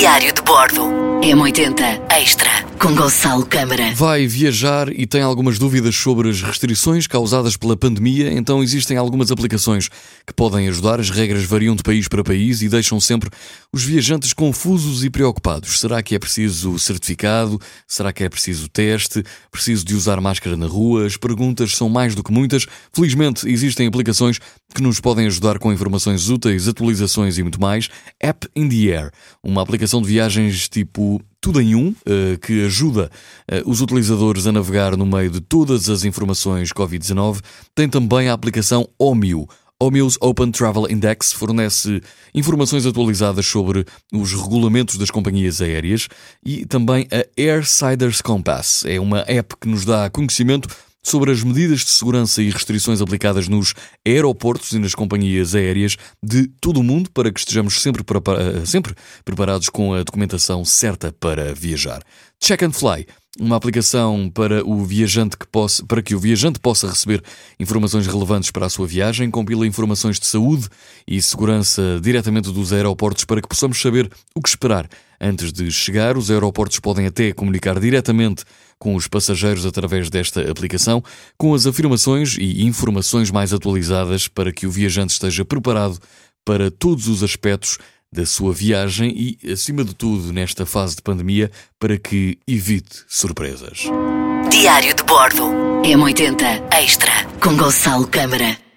Diário de Bordo. M80 Extra com Gonçalo Câmara. Vai viajar e tem algumas dúvidas sobre as restrições causadas pela pandemia, então existem algumas aplicações que podem ajudar. As regras variam de país para país e deixam sempre os viajantes confusos e preocupados. Será que é preciso certificado? Será que é preciso teste? Preciso de usar máscara na rua? As perguntas são mais do que muitas. Felizmente existem aplicações que nos podem ajudar com informações úteis, atualizações e muito mais. App in the Air, uma aplicação de viagens tipo tudo em um, eh, que ajuda eh, os utilizadores a navegar no meio de todas as informações Covid-19. Tem também a aplicação OMIO. OMIO's Open Travel Index fornece informações atualizadas sobre os regulamentos das companhias aéreas e também a Airsiders Compass. É uma app que nos dá conhecimento sobre as medidas de segurança e restrições aplicadas nos aeroportos e nas companhias aéreas de todo o mundo para que estejamos sempre, sempre preparados com a documentação certa para viajar. Check and Fly, uma aplicação para, o viajante que possa, para que o viajante possa receber informações relevantes para a sua viagem, compila informações de saúde e segurança diretamente dos aeroportos para que possamos saber o que esperar antes de chegar. Os aeroportos podem até comunicar diretamente com os passageiros através desta aplicação, com as afirmações e informações mais atualizadas para que o viajante esteja preparado para todos os aspectos da sua viagem e, acima de tudo, nesta fase de pandemia, para que evite surpresas. Diário de Bordo. M80 Extra com Gonçalo Câmara.